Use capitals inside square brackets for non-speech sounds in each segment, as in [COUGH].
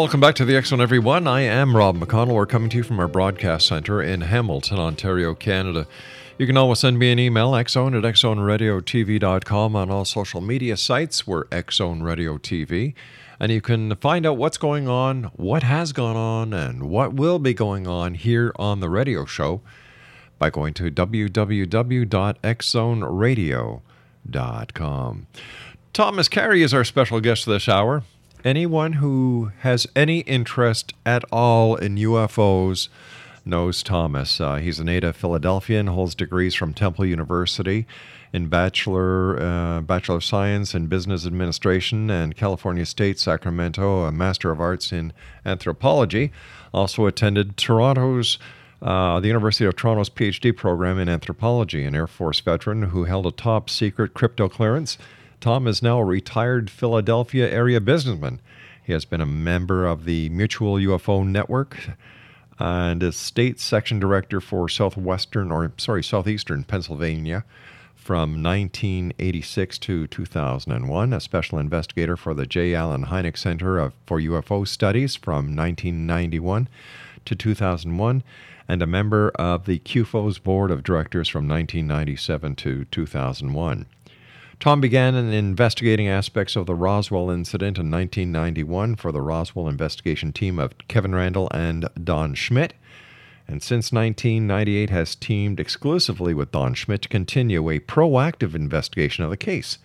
Welcome back to the Zone, everyone. I am Rob McConnell. We're coming to you from our broadcast center in Hamilton, Ontario, Canada. You can always send me an email, xzone at xzoneradiotv.com on all social media sites. We're Xzone Radio TV. And you can find out what's going on, what has gone on, and what will be going on here on the radio show by going to www.xzoneradio.com. Thomas Carey is our special guest this hour. Anyone who has any interest at all in UFOs knows Thomas. Uh, he's a native Philadelphian, holds degrees from Temple University in Bachelor, uh, Bachelor of Science in Business Administration and California State, Sacramento, a Master of Arts in Anthropology. Also attended Toronto's uh, the University of Toronto's PhD program in anthropology, an Air Force veteran who held a top secret crypto clearance. Tom is now a retired Philadelphia area businessman. He has been a member of the Mutual UFO Network and is state section director for southwestern or sorry southeastern Pennsylvania from 1986 to 2001, a special investigator for the J. Allen Hynek Center of, for UFO Studies from 1991 to 2001, and a member of the CUFOS board of directors from 1997 to 2001. Tom began in investigating aspects of the Roswell incident in 1991 for the Roswell investigation team of Kevin Randle and Don Schmitt, and since 1998 has teamed exclusively with Don Schmitt to continue a proactive investigation of the case.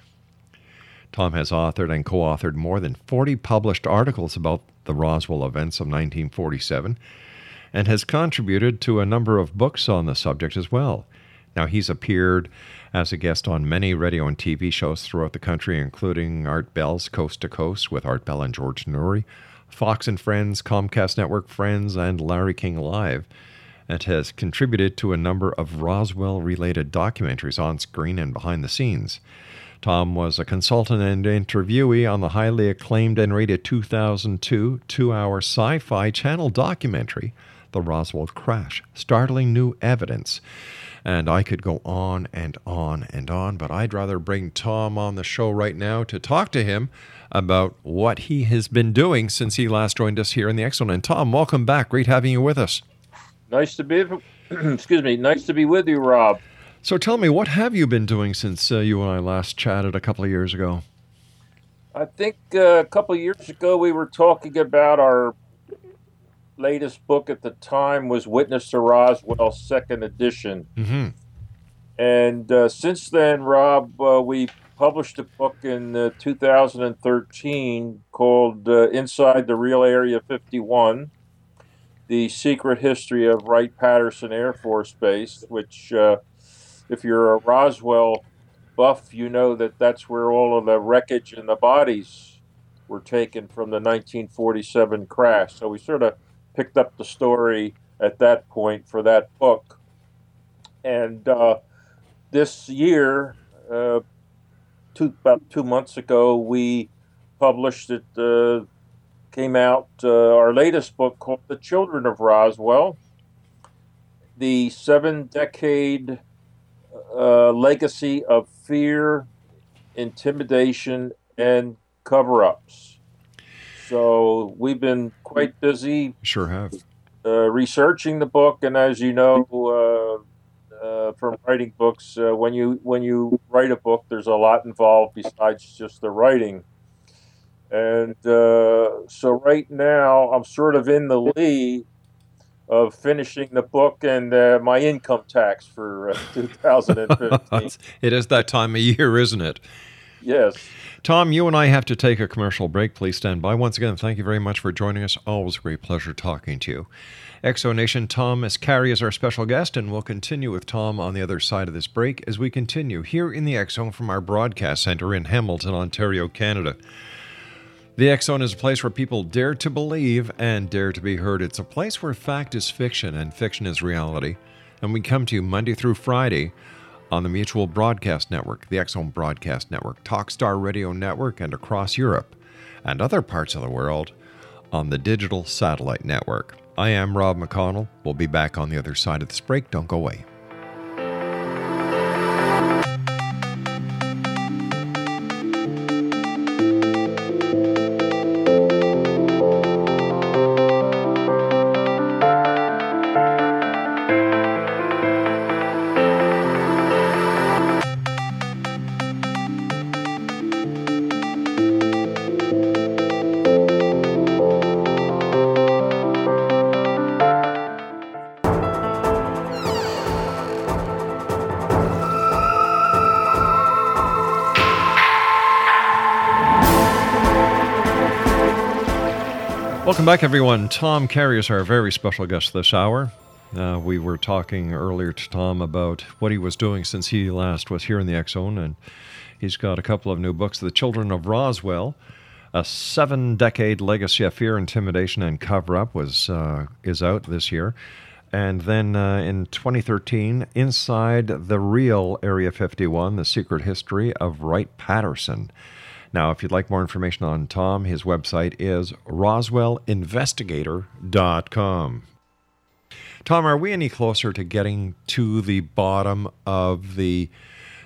Tom has authored and co authored more than 40 published articles about the Roswell events of 1947 and has contributed to a number of books on the subject as well. Now, he's appeared as a guest on many radio and TV shows throughout the country, including Art Bell's Coast to Coast with Art Bell and George Noory, Fox and Friends, Comcast Network Friends, and Larry King Live. It has contributed to a number of Roswell related documentaries on screen and behind the scenes. Tom was a consultant and interviewee on the highly acclaimed and rated 2002 two hour sci fi channel documentary, The Roswell Crash Startling New Evidence. And I could go on and on and on, but I'd rather bring Tom on the show right now to talk to him about what he has been doing since he last joined us here in the Zone. And Tom, welcome back. Great having you with us. Nice to be, [CLEARS THROAT] excuse me, nice to be with you, Rob. So tell me, what have you been doing since uh, you and I last chatted a couple of years ago? I think uh, a couple of years ago we were talking about our latest book at the time was Witness to Roswell, second edition. Mm-hmm. And uh, since then, Rob, uh, we published a book in uh, 2013 called uh, Inside the Real Area 51 The Secret History of Wright Patterson Air Force Base, which, uh, if you're a Roswell buff, you know that that's where all of the wreckage and the bodies were taken from the 1947 crash. So we sort of picked up the story at that point for that book. And uh, this year, uh, two, about two months ago, we published it, uh, came out uh, our latest book called The Children of Roswell The Seven Decade uh, Legacy of Fear, Intimidation, and Cover Ups. So we've been quite busy. Sure have. Uh, researching the book, and as you know, uh, uh, from writing books. Uh, when you when you write a book, there's a lot involved besides just the writing. And uh, so right now, I'm sort of in the lead of finishing the book and uh, my income tax for uh, [LAUGHS] 2015. it is that time of year, isn't it? yes. Tom, you and I have to take a commercial break. Please stand by. Once again, thank you very much for joining us. Always a great pleasure talking to you. Exo Nation, Thomas Carey is our special guest, and we'll continue with Tom on the other side of this break as we continue here in the Zone from our broadcast center in Hamilton, Ontario, Canada. The Zone is a place where people dare to believe and dare to be heard. It's a place where fact is fiction and fiction is reality. And we come to you Monday through Friday on the Mutual Broadcast Network, the Zone Broadcast Network, Talkstar Radio Network, and across Europe and other parts of the world on the Digital Satellite Network. I am Rob McConnell. We'll be back on the other side of this break. Don't go away. Welcome back, everyone. Tom Carey is our very special guest this hour. Uh, we were talking earlier to Tom about what he was doing since he last was here in the X Zone, and he's got a couple of new books The Children of Roswell. A seven-decade legacy of fear, intimidation, and cover-up was uh, is out this year, and then uh, in 2013, Inside the Real Area 51: The Secret History of Wright Patterson. Now, if you'd like more information on Tom, his website is roswellinvestigator.com. Tom, are we any closer to getting to the bottom of the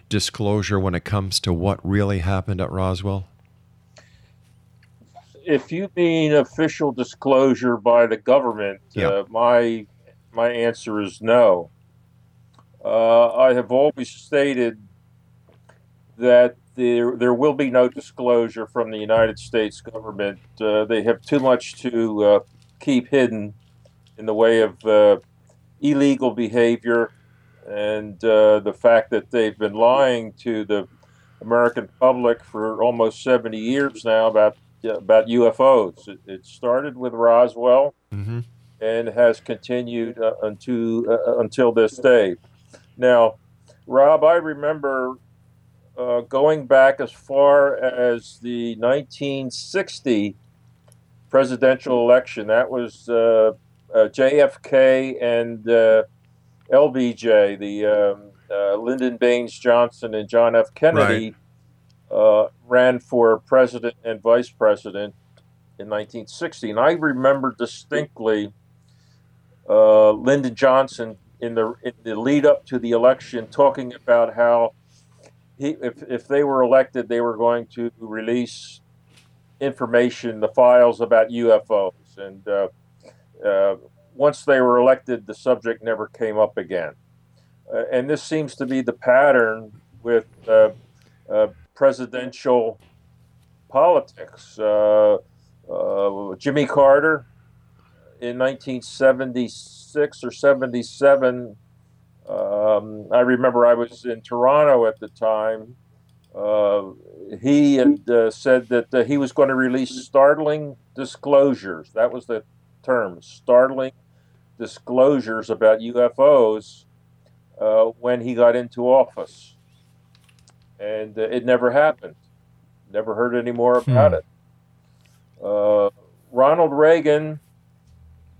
disclosure when it comes to what really happened at Roswell? If you mean official disclosure by the government, uh, my my answer is no. Uh, I have always stated that there there will be no disclosure from the United States government. Uh, they have too much to uh, keep hidden in the way of uh, illegal behavior and uh, the fact that they've been lying to the American public for almost 70 years now about about UFOs. It, it started with Roswell Mm-hmm. and has continued uh, until uh, until this day. Now, Rob, I remember uh, going back as far as the 1960 presidential election. That was uh, uh, JFK and uh, LBJ, the um, uh, Lyndon Baines Johnson and John F. Kennedy, uh, ran for president and vice president in 1960. And I remember distinctly uh, Lyndon Johnson in the in the lead up to the election talking about how he if if they were elected, they were going to release information, the files about UFOs, and uh, uh, once they were elected, the subject never came up again. Uh, and this seems to be the pattern with uh, uh, presidential politics. Uh, Jimmy Carter, in 1976 or 77. Um, I remember I was in Toronto at the time. Uh, he had uh, said that uh, he was going to release startling disclosures. That was the term, startling disclosures about UFOs uh, when he got into office. And uh, it never happened. Never heard any more about Hmm. it. Uh, Ronald Reagan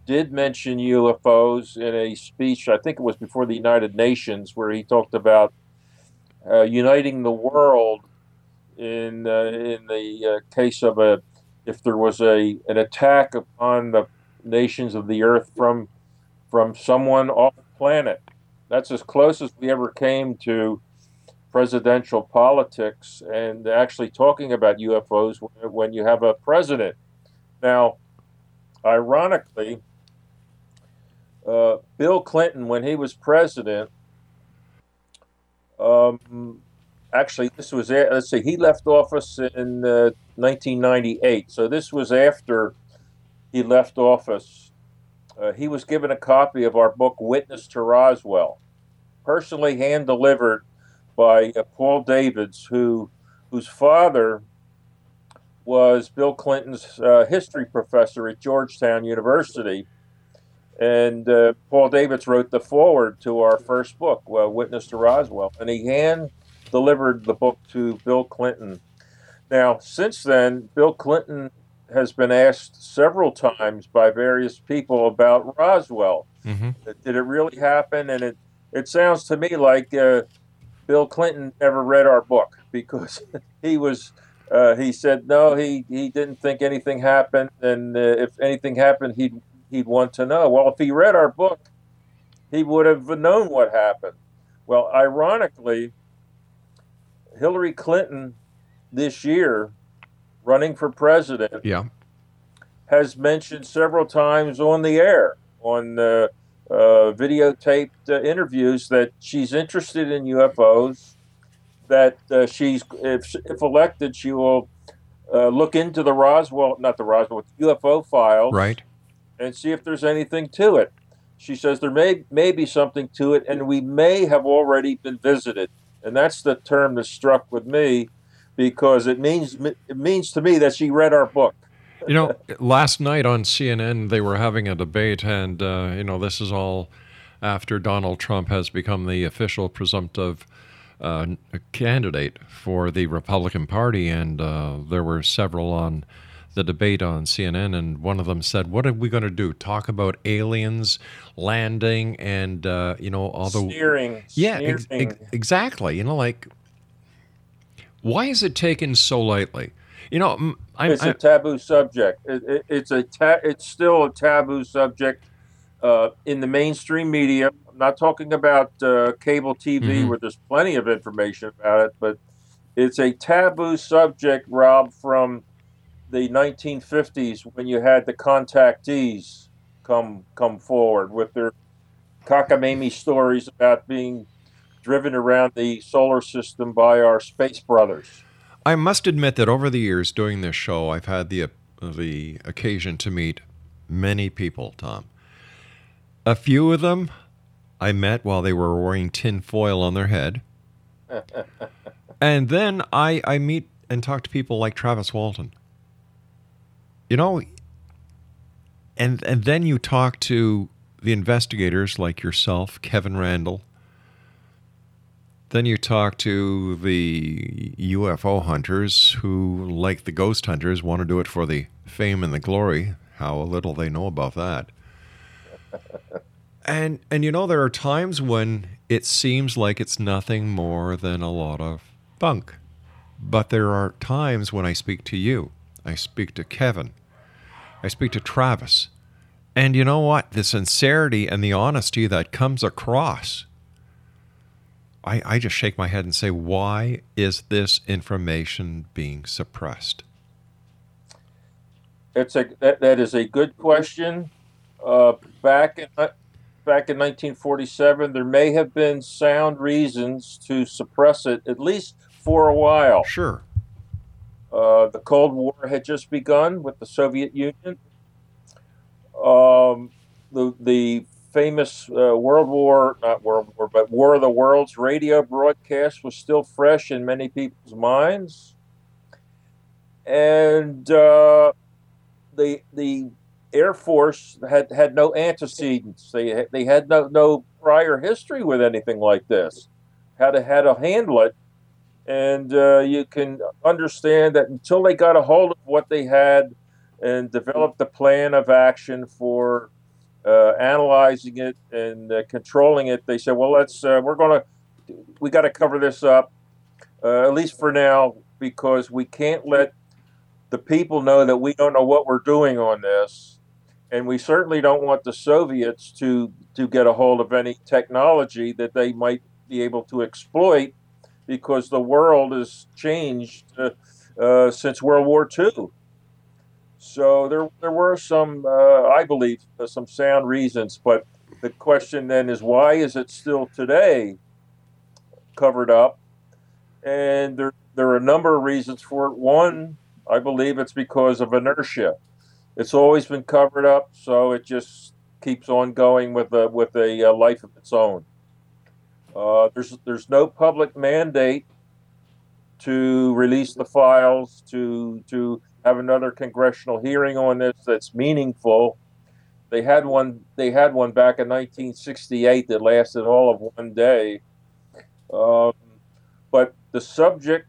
did mention UFOs in a speech, I think it was before the United Nations, where he talked about uh, uniting the world in uh, in the uh, case of a if there was a an attack upon the nations of the earth from from someone off planet. That's as close as we ever came to presidential politics and actually talking about UFOs when, when you have a president. Now, ironically, uh, Bill Clinton, when he was president, um, actually, this was let's see, he left office in uh, 1998. So this was after he left office. Uh, he was given a copy of our book, Witness to Roswell, personally hand delivered by uh, Paul Davids, who whose father was Bill Clinton's uh, history professor at Georgetown University. And uh, Paul Davids wrote the foreword to our first book, uh, Witness to Roswell, and he hand delivered the book to Bill Clinton. Now, since then, Bill Clinton has been asked several times by various people about Roswell. Mhm. Did it really happen? And it, it sounds to me like uh, Bill Clinton never read our book [LAUGHS] because he was. Uh, he said no. He, he didn't think anything happened, and uh, if anything happened, he'd he'd want to know. Well, if he read our book, he would have known what happened. Well, ironically, Hillary Clinton this year, running for president, Yeah. has mentioned several times on the air, on uh, uh, videotaped uh, interviews, that she's interested in UFOs. That uh, she's, if, if elected, she will uh, look into the Roswell, not the Roswell, UFO files, Right. And see if there's anything to it. She says there may may be something to it, and we may have already been visited. And that's the term that struck with me, because it means it means to me that she read our book. You know, [LAUGHS] last night on CNN, they were having a debate, and, uh, you know, this is all after Donald Trump has become the official presumptive uh, candidate for the Republican Party. And uh, there were several on the debate on CNN, and one of them said, What are we going to do? Talk about aliens landing and, uh, you know, all the. Sneering, Yeah, ex- sneering. ex- exactly. You know, like, why is it taken so lightly? You know, I'm, it's a taboo subject. It, it, it's a ta- it's still a taboo subject uh, in the mainstream media. I'm not talking about uh, cable TV Mhm. where there's plenty of information about it, but it's a taboo subject, Rob, from the 1950s when you had the contactees come come forward with their cockamamie stories about being driven around the solar system by our space brothers. I must admit that over the years doing this show, I've had the the occasion to meet many people. Tom, a few of them I met while they were wearing tin foil on their head, [LAUGHS] and then I I meet and talk to people like Travis Walton. You know, and and then you talk to the investigators like yourself, Kevin Randle. Then you talk to the UFO hunters who, like the ghost hunters, want to do it for the fame and the glory. How little they know about that. [LAUGHS] And and you know there are times when it seems like it's nothing more than a lot of bunk. But there are times when I speak to you, I speak to Kevin, I speak to Travis. And you know what? The sincerity and the honesty that comes across I, I just shake my head and say, why is this information being suppressed? It's a that, that is a good question. Uh, back in back in 1947, there may have been sound reasons to suppress it at least for a while. Sure. Uh, the Cold War had just begun with the Soviet Union. Um, the the famous uh, World War, not World War, but War of the Worlds radio broadcast was still fresh in many people's minds, and uh, the the Air Force had had no antecedents. They they had no no prior history with anything like this. How to how to handle it, and uh, you can understand that until they got a hold of what they had and developed a plan of action for uh, analyzing it and uh, controlling it, they said, "Well, let's uh, we're going to we got to cover this up uh, at least for now because we can't let the people know that we don't know what we're doing on this, and we certainly don't want the Soviets to to get a hold of any technology that they might be able to exploit because the world has changed uh, uh, since World War II." So there, there were some, uh, I believe, uh, some sound reasons. But the question then is, why is it still today covered up? And there, there are a number of reasons for it. One, I believe it's because of inertia. It's always been covered up, so it just keeps on going with a with a, uh, life of its own. Uh, there's there's no public mandate to release the files to to have another congressional hearing on this that's meaningful. They had one. They had one back in 1968 that lasted all of one day. Um, but the subject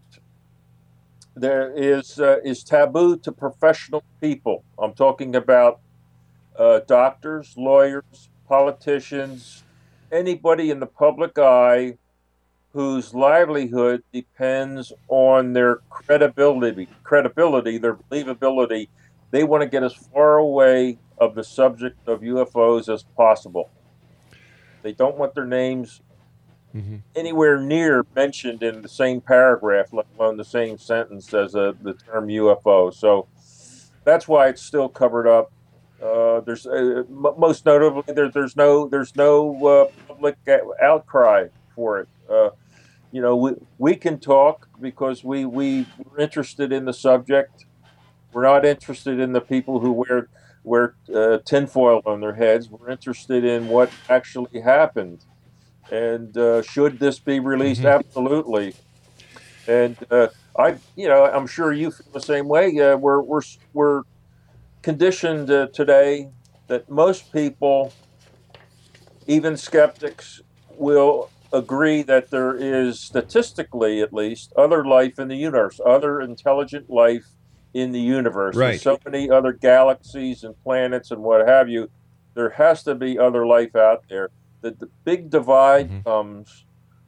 there is uh, is taboo to professional people. I'm talking about uh, doctors, lawyers, politicians, anybody in the public eye whose livelihood depends on their credibility, credibility, their believability. They want to get as far away of the subject of UFOs as possible. They don't want their names mm-hmm. anywhere near mentioned in the same paragraph, let alone the same sentence as a, the term UFO. So that's why it's still covered up. Uh, there's uh, most notably there, there's no there's no uh, public outcry for it. Uh, you know, we, we can talk because we, we, we're interested in the subject. We're not interested in the people who wear, wear uh, tinfoil on their heads. We're interested in what actually happened. And uh, should this be released? Mm-hmm. Absolutely. And uh, I, you know, I'm sure you feel the same way. Uh, we're, we're, we're conditioned uh, today that most people, even skeptics, will agree that there is, statistically at least, other life in the universe, other intelligent life in the universe. Right. There's so many other galaxies and planets and what have you. There has to be other life out there. The, the big divide mm-hmm. comes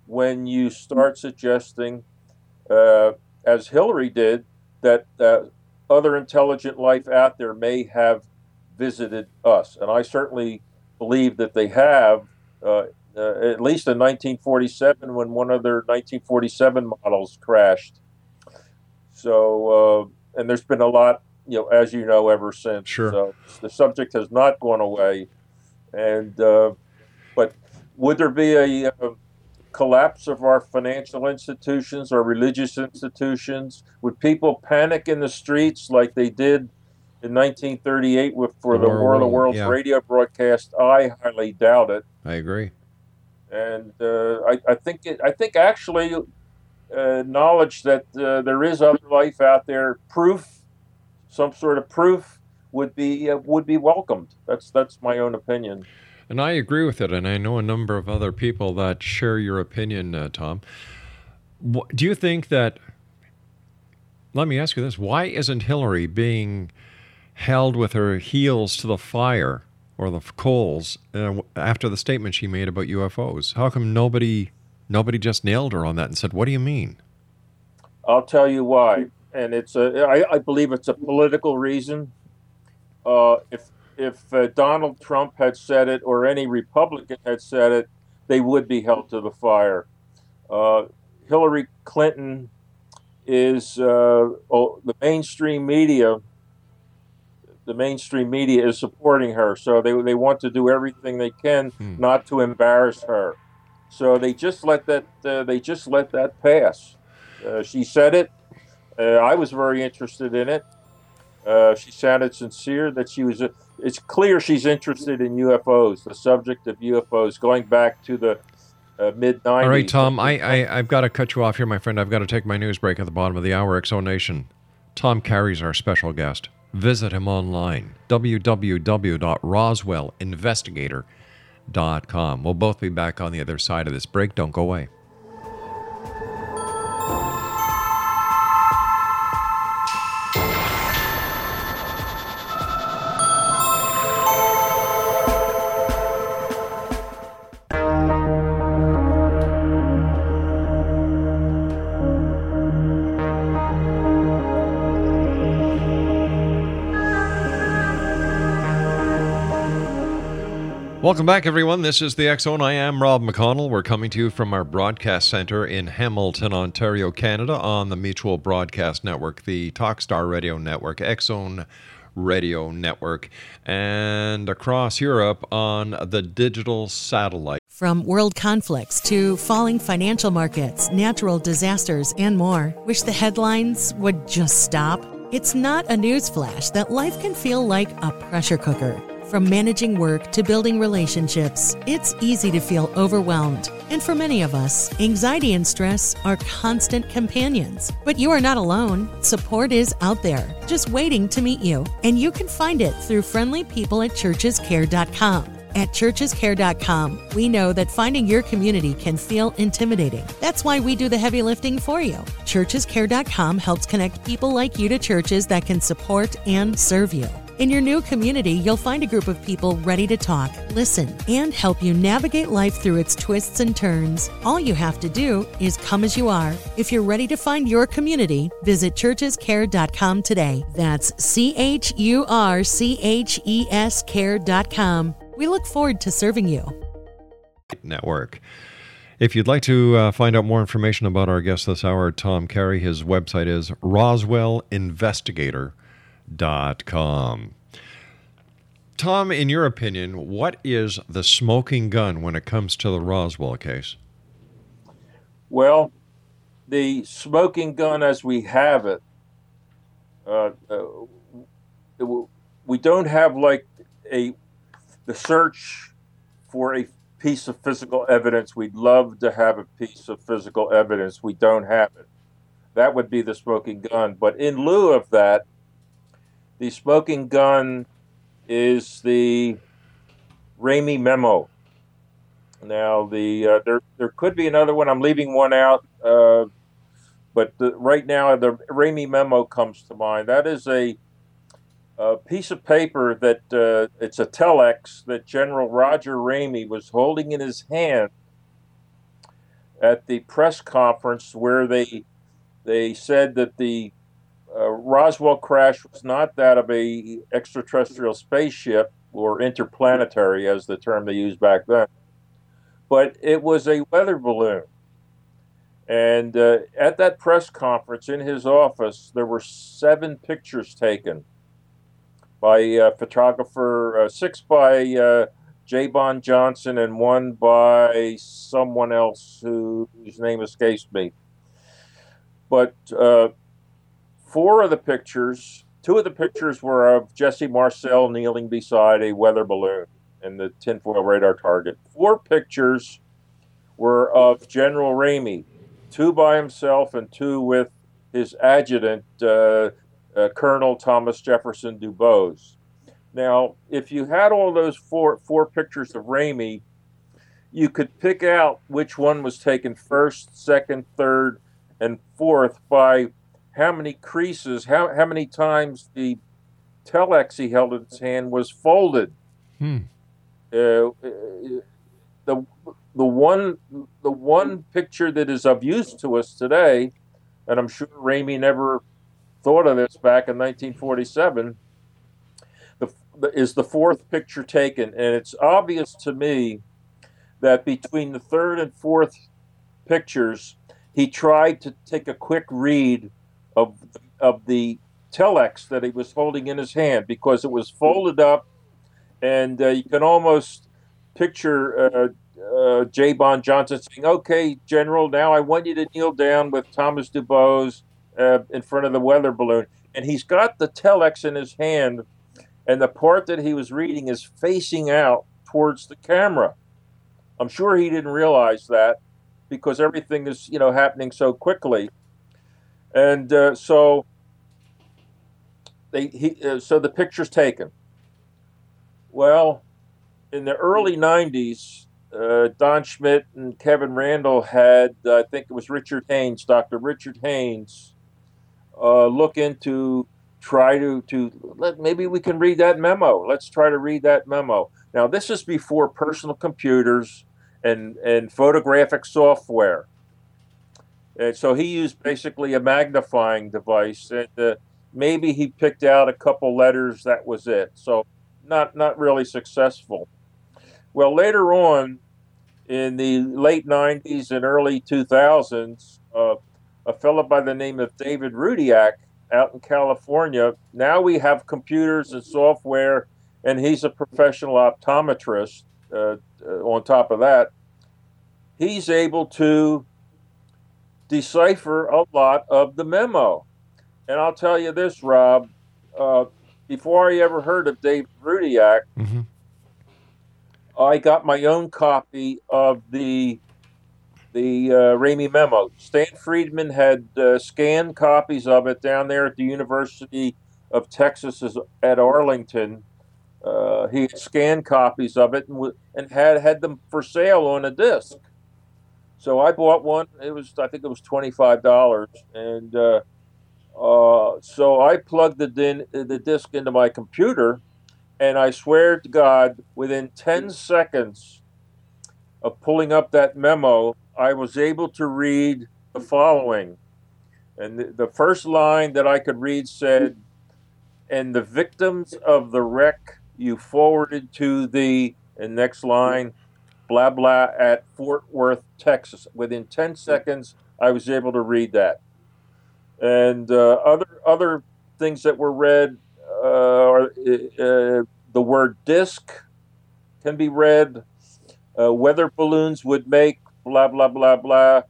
when you start suggesting, uh, as Hillary did, that uh, other intelligent life out there may have visited us. And I certainly believe that they have. Uh, uh, at least in 1947 when one of their 1947 models crashed. So, uh, and there's been a lot, you know, as you know, ever since. Sure. So the subject has not gone away. And, uh, but would there be a, a, collapse of our financial institutions our religious institutions? Would people panic in the streets like they did in 1938 with, for the War of the Worlds yeah. radio broadcast? I highly doubt it. I agree and uh, I, I, think it, I think actually uh, knowledge that uh, there is other life out there, proof, some sort of proof, would be uh, would be welcomed. That's that's my own opinion. And I agree with it, and I know a number of other people that share your opinion, uh, Tom. Do you think that? Let me ask you this: Why isn't Hillary being held with her heels to the fire? or the coals uh, after the statement she made about UFOs? How come nobody nobody just nailed her on that and said, "What do you mean?" I'll tell you why, and it's a I, I believe it's a political reason. Uh, if if uh, Donald Trump had said it or any Republican had said it, they would be held to the fire. Uh, Hillary Clinton is uh, oh, the mainstream media the mainstream media is supporting her, so they they want to do everything they can hmm. not to embarrass her. So they just let that uh, they just let that pass. Uh, she said it. Uh, I was very interested in it, Uh, she sounded sincere that she was. A, it's clear she's interested in UFOs, the subject of UFOs, going back to the uh, mid 90s. All right, Tom, I, I, I've got to cut you off here, my friend. I've got to take my news break at the bottom of the hour. Exo Nation. Tom Carey's our special guest. Visit him online, www.roswellinvestigator.com. We'll both be back on the other side of this break. Don't go away. Welcome back, everyone. This is the Zone. I am Rob McConnell. We're coming to you from our broadcast center in Hamilton, Ontario, Canada, on the Mutual Broadcast Network, the Talkstar Radio Network, Zone Radio Network, and across Europe on the digital satellite. From world conflicts to falling financial markets, natural disasters, and more. Wish the headlines would just stop? It's not a news flash that life can feel like a pressure cooker. From managing work to building relationships, it's easy to feel overwhelmed. And for many of us, anxiety and stress are constant companions. But you are not alone. Support is out there, just waiting to meet you. And you can find it through friendly people at churchescare.com. At churchescare.com, we know that finding your community can feel intimidating. That's why we do the heavy lifting for you. Churchescare.com helps connect people like you to churches that can support and serve you. In your new community, you'll find a group of people ready to talk, listen, and help you navigate life through its twists and turns. All you have to do is come as you are. If you're ready to find your community, visit churchescare.com today. That's C H U R C H E S care.com. We look forward to serving you. Network. If you'd like to uh, find out more information about our guest this hour, Tom Carey, his website is roswellinvestigator.com com. Tom, in your opinion, what is the smoking gun when it comes to the Roswell case? Well, the smoking gun as we have it, uh, uh, we don't have like a the search for a piece of physical evidence. We'd love to have a piece of physical evidence. We don't have it. That would be the smoking gun. But in lieu of that, the smoking gun is the Ramey memo. Now, the uh, there there could be another one. I'm leaving one out, uh, but the, right now the Ramey memo comes to mind. That is a, a piece of paper that uh, it's a telex that General Roger Ramey was holding in his hand at the press conference where they they said that the uh, Roswell crash was not that of a extraterrestrial spaceship or interplanetary, as the term they used back then, but it was a weather balloon. And uh, at that press conference in his office, there were seven pictures taken by a photographer, uh, six by uh, J. Bond Johnson, and one by someone else who, whose name escapes me. But uh, four of the pictures, two of the pictures were of Jesse Marcel kneeling beside a weather balloon in the tinfoil radar target. Four pictures were of General Ramey, two by himself and two with his adjutant, uh, uh, Colonel Thomas Jefferson Dubose. Now, if you had all those four four pictures of Ramey, you could pick out which one was taken first, second, third, and fourth by how many creases, how, how many times the telex he held in his hand was folded. Hmm. Uh, the the one the one picture that is of use to us today, and I'm sure Ramey never thought of this back in 1947. The, is the fourth picture taken, and it's obvious to me that between the third and fourth pictures, he tried to take a quick read of of the telex that he was holding in his hand because it was folded up, and uh, you can almost picture uh, uh, J. Bond Johnson saying, "Okay, General, now I want you to kneel down with Thomas Dubose uh, in front of the weather balloon." and he's got the telex in his hand, and the part that he was reading is facing out towards the camera. I'm sure he didn't realize that because everything is you know happening so quickly, and uh, so they he uh, so the picture's taken. Well, in the early '90s, uh, Don Schmitt and Kevin Randle had, I think it was Richard Haines, Dr. Richard Haines, uh, look into try to to let maybe we can read that memo. Let's try to read that memo. Now this is before personal computers and and photographic software. And so he used basically a magnifying device, and uh, maybe he picked out a couple letters. That was it. So not not really successful. Well, later on, in the late 90s and early 2000s, uh, a fellow by the name of David Rudiak out in California. Now we have computers and software, and he's a professional optometrist. Uh, uh, on top of that, he's able to decipher a lot of the memo. And I'll tell you this, Rob, uh, before I ever heard of Dave Rudiak, mm-hmm. I got my own copy of the the uh, Ramey memo. Stan Friedman had uh, scanned copies of it down there at the University of Texas at Arlington. Uh, he had scanned copies of it and, w- and had had them for sale on a disc. So I bought one. It was I think it was twenty five dollars, and uh, uh, so I plugged the din- the disc into my computer and I swear to God, within 10 seconds of pulling up that memo, I was able to read the following. And the, the first line that I could read said, And the victims of the wreck you forwarded to the, and next line, blah, blah, at Fort Worth, Texas. Within 10 seconds, I was able to read that. And uh, other, other things that were read uh, uh, the word disc can be read. Uh, weather balloons would make blah blah blah blah.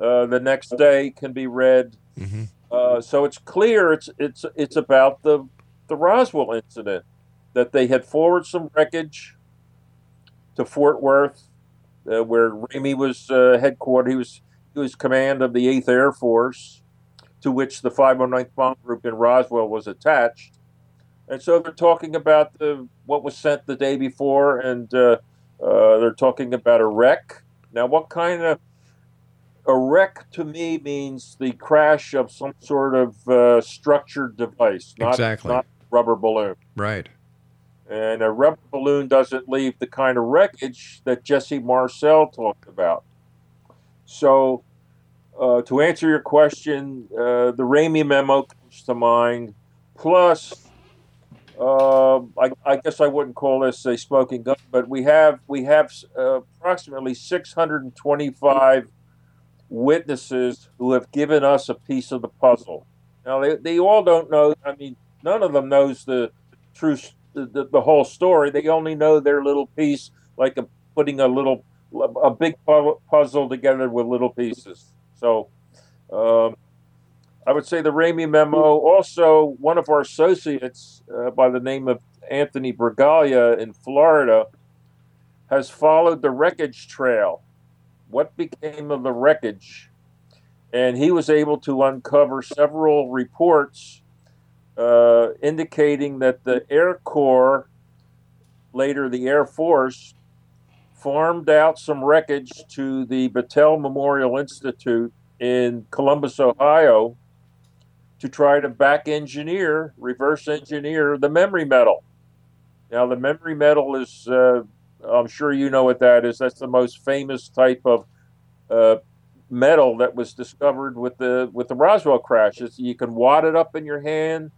Uh, the next day can be read. Mm-hmm. Uh, so it's clear it's it's it's about the the Roswell incident that they had forwarded some wreckage to Fort Worth, uh, where Ramey was uh, headquartered. He was he was command of the Eighth Air Force, to which the 509th Bomb Group in Roswell was attached. And so they're talking about the what was sent the day before, and uh, uh, they're talking about a wreck. Now, what kind of a wreck to me means the crash of some sort of uh, structured device, not, exactly. not rubber balloon. Right. And a rubber balloon doesn't leave the kind of wreckage that Jesse Marcel talked about. So, uh, to answer your question, uh, the Ramey memo comes to mind, plus uh, I, I, guess I wouldn't call this a smoking gun, but we have we have uh, approximately 625 witnesses who have given us a piece of the puzzle. Now they, they all don't know. I mean, none of them knows the true the, the, whole story. They only know their little piece, like a, putting a little a big puzzle together with little pieces. So. Um, I would say the Ramey memo. Also, one of our associates uh, by the name of Anthony Bragalia in Florida has followed the wreckage trail. What became of the wreckage? And he was able to uncover several reports uh, indicating that the Air Corps, later the Air Force, farmed out some wreckage to the Battelle Memorial Institute in Columbus, Ohio to try to back engineer, reverse engineer the memory metal. Now, the memory metal is, uh, I'm sure you know what that is. That's the most famous type of uh, metal that was discovered with the with the Roswell crash. It's, you can wad it up in your hand,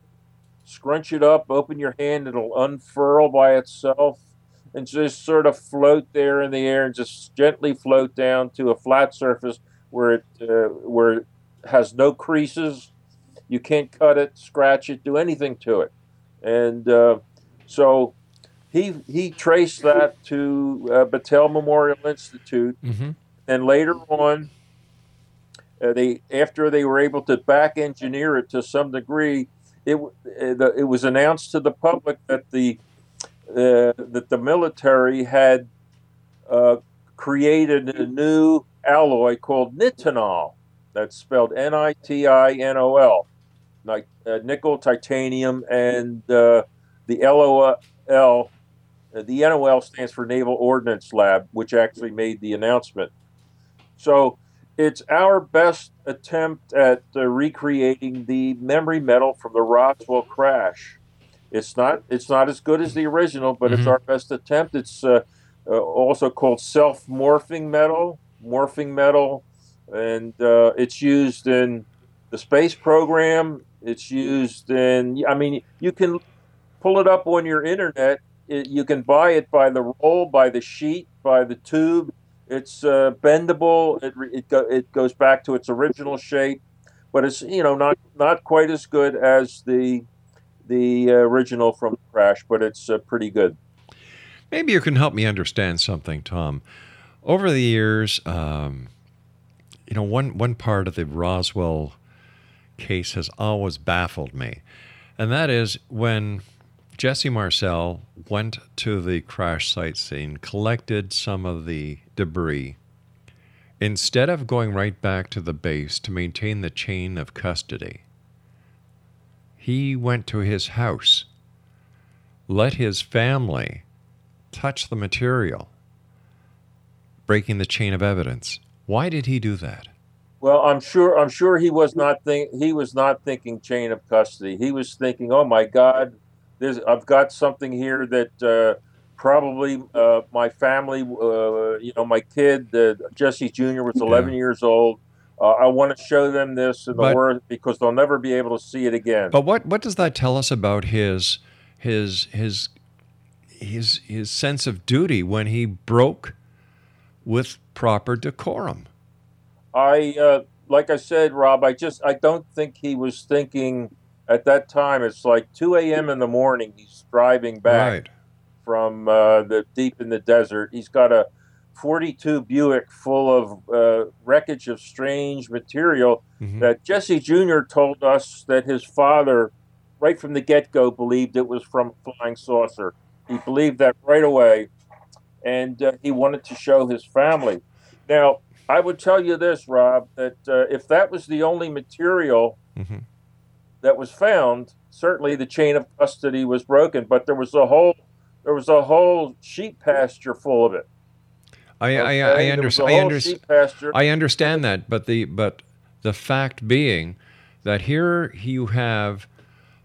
scrunch it up, open your hand, it'll unfurl by itself, and just sort of float there in the air and just gently float down to a flat surface where it uh, where it has no creases you can't cut it, scratch it, do anything to it. And uh, so he he traced that to uh, Battelle Memorial Institute, mm-hmm. and later on, uh, they after they were able to back engineer it to some degree, it uh, it was announced to the public that the uh, that the military had uh, created a new alloy called nitinol. That's spelled N-I-T-I-N-O-L, like uh, nickel, titanium, and uh, the LOL. Uh, the NOL stands for Naval Ordnance Lab, which actually made the announcement. So it's our best attempt at uh, recreating the memory metal from the Roswell crash. It's not it's not as good as the original, but mm-hmm. it's our best attempt. It's uh, uh, also called self morphing metal, morphing metal, and uh, it's used in the space program. It's used in I mean you can pull it up on your internet. It, you can buy it by the roll, by the sheet, by the tube it's uh, bendable. It it, go, it goes back to its original shape, but it's you know not not quite as good as the the uh, original from the Crash, but it's uh, pretty good. Maybe you can help me understand something, Tom. Over the years, um, you know, one one part of the Roswell case has always baffled me, and that is when Jesse Marcel went to the crash site scene, collected some of the debris. Instead of going right back to the base to maintain the chain of custody, he went to his house, let his family touch the material, breaking the chain of evidence. Why did he do that? Well, I'm sure I'm sure he was not think he was not thinking chain of custody. He was thinking, "Oh my God, there's I've got something here that uh, probably uh, my family, uh, you know, my kid uh, Jesse Jr. was 11 yeah. years old. Uh, I want to show them this in the world because they'll never be able to see it again. But what what does that tell us about his his his his his sense of duty when he broke with proper decorum? I uh, like I said, Rob. I just I don't think he was thinking at that time, it's like 2 a.m. in the morning. He's driving back right. from uh, the deep in the desert. He's got a 42 Buick full of uh, wreckage of strange material mm-hmm. that Jesse Jr. told us that his father, right from the get go, believed it was from a flying saucer. He believed that right away, and uh, he wanted to show his family. Now, I would tell you this, Rob, that uh, if that was the only material. Mm-hmm that was found, certainly the chain of custody was broken, but there was a whole there was a whole sheep pasture full of it. I okay? I, I, under, I, under, I understand that, but the but the fact being that here you have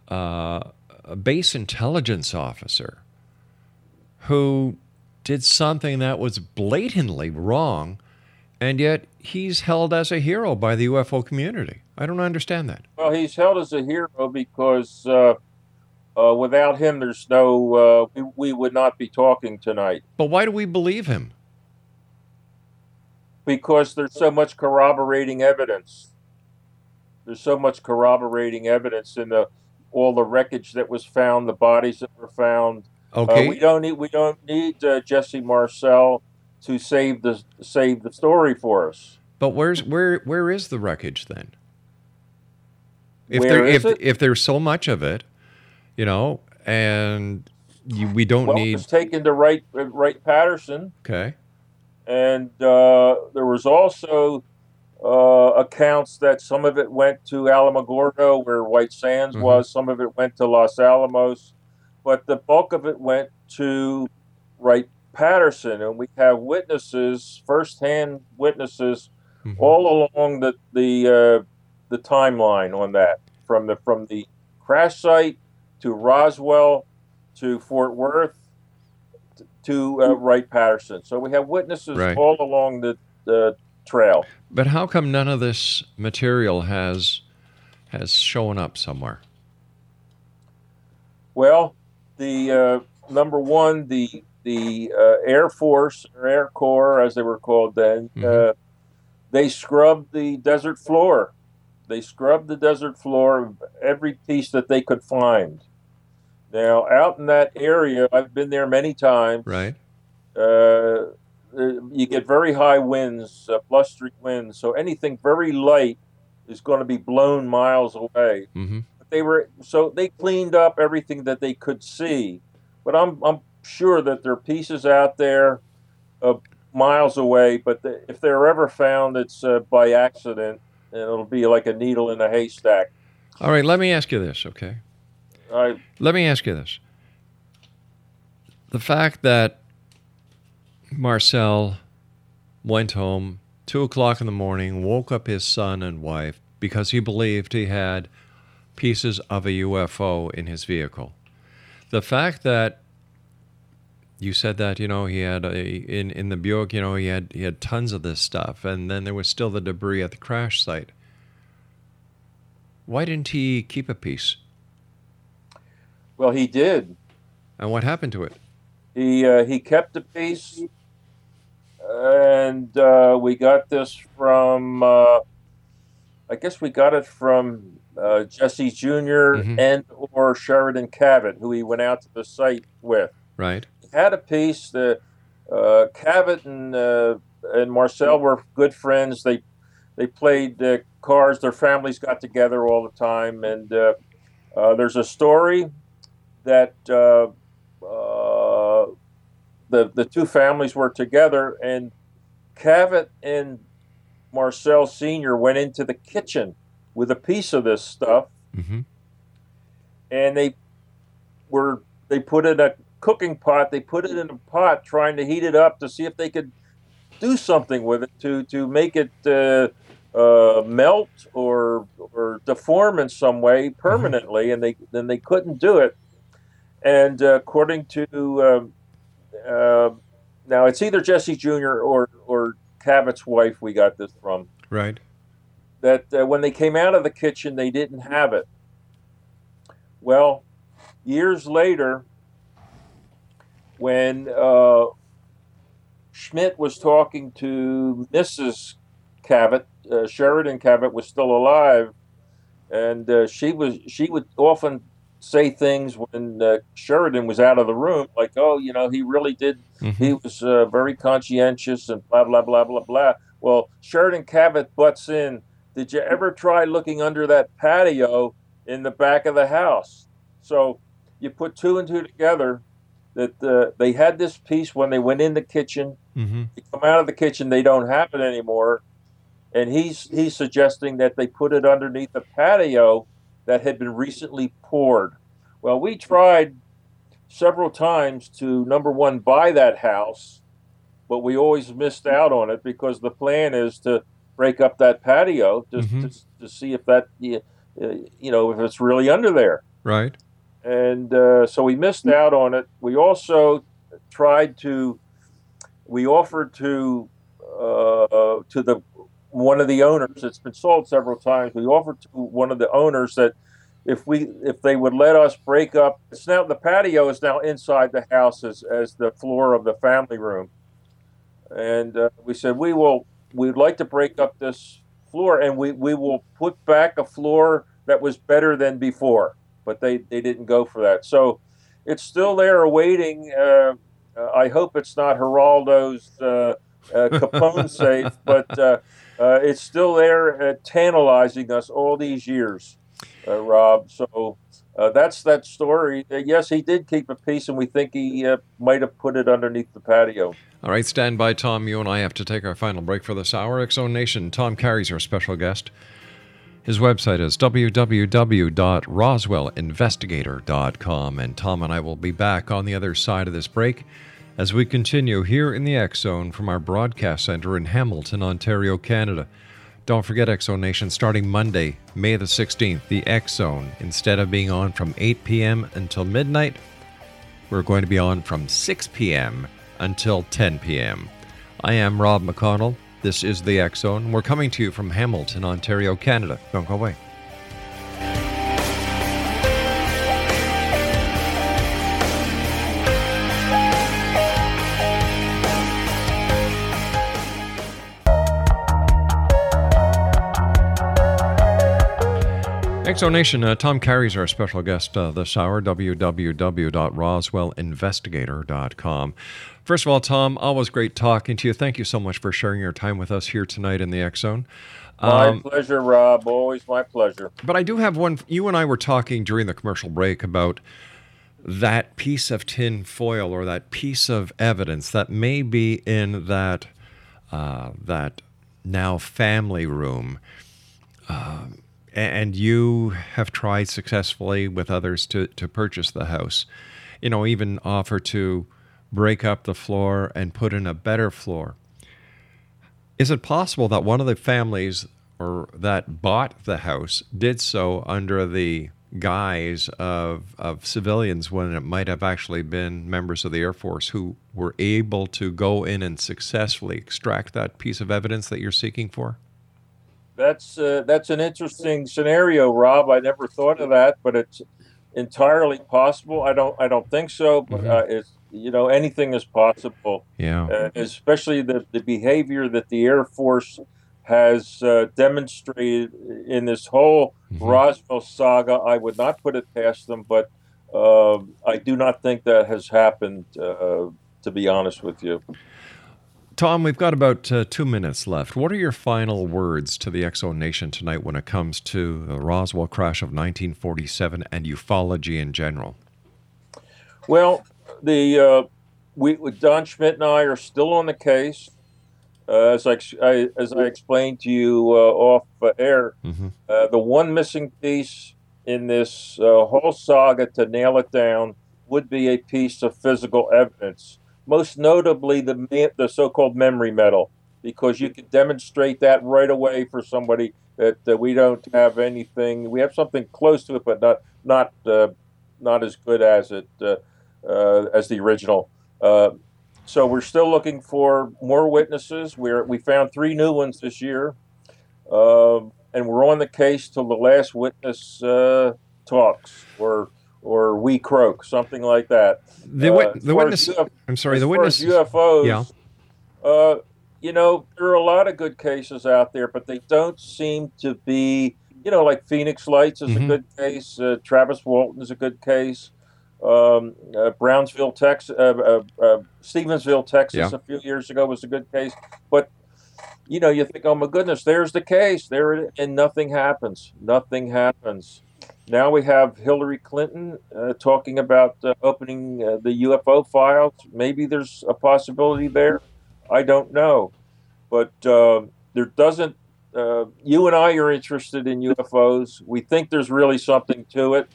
uh, a base intelligence officer who did something that was blatantly wrong, and yet he's held as a hero by the UFO community. I don't understand that. Well, he's held as a hero because uh, uh, without him, there's no, uh, we, we would not be talking tonight. But why do we believe him? Because there's so much corroborating evidence. There's so much corroborating evidence in the all the wreckage that was found, the bodies that were found. Uh, okay. we don't need we don't need uh, Jesse Marcel to save the save the story for us. But where's where where is the wreckage then? If Where there if it? if there's so much of it, you know, and you, we don't well, need. It was taken to Wright Wright Patterson. Okay. And uh, there was also uh, accounts that some of it went to Alamogordo, where White Sands mm-hmm. was. Some of it went to Los Alamos, but the bulk of it went to Wright Patterson, and we have witnesses, firsthand witnesses, mm-hmm. all along the the uh, the timeline on that from the from the crash site to Roswell to Fort Worth to uh, Wright Patterson. So we have witnesses right. all along the, the trail. But how come none of this material has has shown up somewhere? Well, the uh, number one, the the uh, Air Force or Air Corps, as they were called then, mm-hmm. Uh, they scrubbed the desert floor they scrubbed the desert floor of every piece that they could find. Now, out in that area, I've been there many times. Right. Uh, you get very high winds, uh, blustering winds. So anything very light is going to be blown miles away. Mm-hmm. But they were so they cleaned up everything that they could see, but I'm I'm sure that there are pieces out there, uh, miles away. But the, if they're ever found, it's uh, by accident, and it'll be like a needle in a haystack. All right, let me ask you this, okay? I Let me ask you this. The fact that Marcel went home two o'clock in the morning, woke up his son and wife because he believed he had pieces of a UFO in his vehicle. The fact that you said that you know he had a in in the Buick, you know he had he had tons of this stuff, and then there was still the debris at the crash site. Why didn't he keep a piece? well, he did. And what happened to it? He uh, he kept a piece, and uh, we got this from. Uh, I guess we got it from uh, Jesse junior Mhm. and or Sheridan Cavitt, who he went out to the site with. Right. Had a piece. The uh, Cavitt and uh, and Marcel were good friends. They they played uh, cards. Their families got together all the time, and uh, uh, there's a story that uh, uh, the the two families were together, and Cavitt and Marcel Senior went into the kitchen with a piece of this stuff, Mm-hmm. and they were they put it a cooking pot. They put it in a pot, trying to heat it up to see if they could do something with it to to make it uh, uh, melt or or deform in some way permanently, and they then they couldn't do it. And uh, according to um, uh, now, it's either Jesse Jr. or or Cavitt's wife. We got this from Right. that uh, when they came out of the kitchen, they didn't have it. Well, years later, when uh, Schmitt was talking to Mrs. Cavitt, uh, Sheridan Cavitt was still alive, and uh, she was she would often say things when uh, Sheridan was out of the room, like, "Oh, you know, he really did he was uh, very conscientious and blah blah blah blah blah. Well, Sheridan Cavitt butts in. Did you ever try looking under that patio in the back of the house? So you put two and two together that uh, they had this piece when they went in the kitchen. Mm-hmm. They come out of the kitchen, they don't have it anymore, and he's he's suggesting that they put it underneath the patio that had been recently poured. Well, we tried several times to number one buy that house, but we always missed out on it because the plan is to break up that patio to, Mhm. to, to see if that uh, you know if it's really under there Right. And uh, so we missed out on it. We also tried to, we offered to uh, to the one of the owners. It's been sold several times. We offered to one of the owners that if we if they would let us break up. It's now the patio is now inside the house as as the floor of the family room, and uh, we said we will. We'd like to break up this floor, and we, we will put back a floor that was better than before but they, they didn't go for that. So it's still there awaiting. Uh, uh, I hope it's not Geraldo's uh, uh, Capone [LAUGHS] safe, but uh, uh, it's still there uh, tantalizing us all these years, uh, Rob. So uh, that's that story. Uh, yes, he did keep a piece, and we think he uh, might have put it underneath the patio. All right, stand by, Tom. You and I have to take our final break for this hour. Zone Nation, Tom Carey's our special guest. His website is www.roswellinvestigator.com. And Tom and I will be back on the other side of this break as we continue here in the X Zone from our broadcast center in Hamilton, Ontario, Canada. Don't forget X Zone Nation, starting Monday, May the 16th, the X Zone, instead of being on from 8 p.m. until midnight, we're going to be on from 6 p.m. until 10 p.m. I am Rob McConnell. This is the Zone. We're coming to you from Hamilton, Ontario, Canada. Don't go away. X Zone Nation, uh, Tom Carey's our special guest uh, this hour, www.roswellinvestigator.com. First of all, Tom, always great talking to you. Thank you so much for sharing your time with us here tonight in the X Zone. My Um, pleasure, Rob. Always my pleasure. But I do have one. You and I were talking during the commercial break about that piece of tin foil or that piece of evidence that may be in that uh, that now family room. Um, and you have tried successfully with others to, to purchase the house. You know, even offer to break up the floor and put in a better floor. Is it possible that one of the families or that bought the house did so under the guise of, of civilians when it might have actually been members of the Air Force who were able to go in and successfully extract that piece of evidence that you're seeking for? That's uh, that's an interesting scenario, Rob. I never thought of that, but it's entirely possible. I don't I don't think so, but uh, it's you know anything is possible. Yeah. uh, especially the, the behavior that the Air Force has uh, demonstrated in this whole Roswell saga. I would not put it past them, but um I do not think that has happened, uh, to be honest with you. Tom, we've got about uh, two minutes left. What are your final words to the X Zone Nation tonight when it comes to the Roswell crash of 1947 and ufology in general? Well, the uh, we Don Schmitt and I are still on the case. Uh, as I, I as I explained to you uh, off uh, air, uh, the one missing piece in this uh, whole saga to nail it down would be a piece of physical evidence, most notably the the so-called memory metal, because you can demonstrate that right away for somebody that, that we don't have anything. We have something close to it, but not not uh, not as good as it uh, uh, as the original. Uh, so we're still looking for more witnesses. We're we found three new ones this year, um, and we're on the case till the last witness uh, talks or or we croak, something like that. The, Uh, the witness. as I'm sorry. The witness. UFOs. Yeah. Uh, you know, there are a lot of good cases out there, but they don't seem to be. You know, like Phoenix Lights is Mhm. a good case. Uh, Travis Walton is a good case. Um, uh, Brownsville, Texas, uh, uh, uh, Stephenville, Texas, Yeah. a few years ago was a good case. But you know, you think, oh my goodness, there's the case. There, it, and nothing happens. Nothing happens. Now we have Hillary Clinton uh, talking about uh, opening uh, the UFO files. Maybe there's a possibility there. I don't know, but uh, there doesn't. Uh, you and I are interested in UFOs. We think there's really something to it,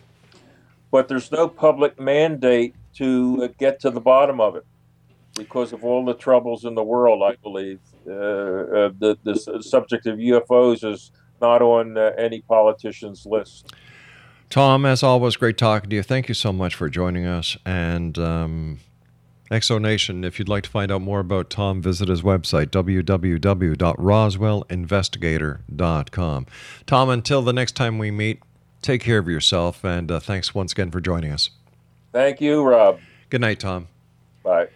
but there's no public mandate to uh, get to the bottom of it because of all the troubles in the world. I believe uh, the the subject of UFOs is not on any politician's list. Tom, as always, great talking to you. Thank you so much for joining us. And um, X Zone Nation, if you'd like to find out more about Tom, visit his website, www.roswellinvestigator.com. Tom, until the next time we meet, take care of yourself. And uh, thanks once again for joining us. Thank you, Rob. Good night, Tom. Bye.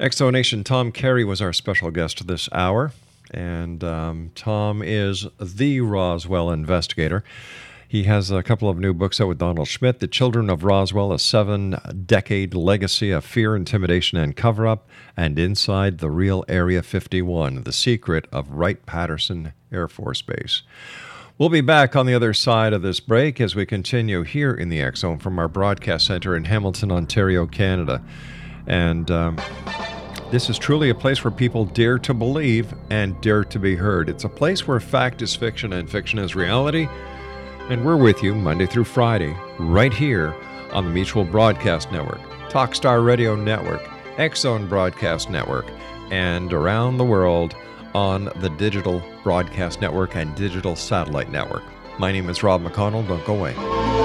X Zone Nation Tom Carey was our special guest this hour. And um, Tom is the Roswell investigator. He has a couple of new books out with Donald Schmitt The Children of Roswell, a seven decade legacy of fear, intimidation, and cover up, and Inside the Real Area 51 The Secret of Wright Patterson Air Force Base. We'll be back on the other side of this break as we continue here in the X Zone from our broadcast center in Hamilton, Ontario, Canada. And um, this is truly a place where people dare to believe and dare to be heard. It's a place where fact is fiction and fiction is reality. And we're with you Monday through Friday, right here on the Mutual Broadcast Network, Talkstar Radio Network, X Zone Broadcast Network, and around the world on the Digital Broadcast Network and Digital Satellite Network. My name is Rob McConnell. Don't go away.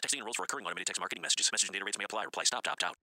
Policy and Texting enrolls for recurring automated text marketing messages. Message and data rates may apply. Reply stop, opt out.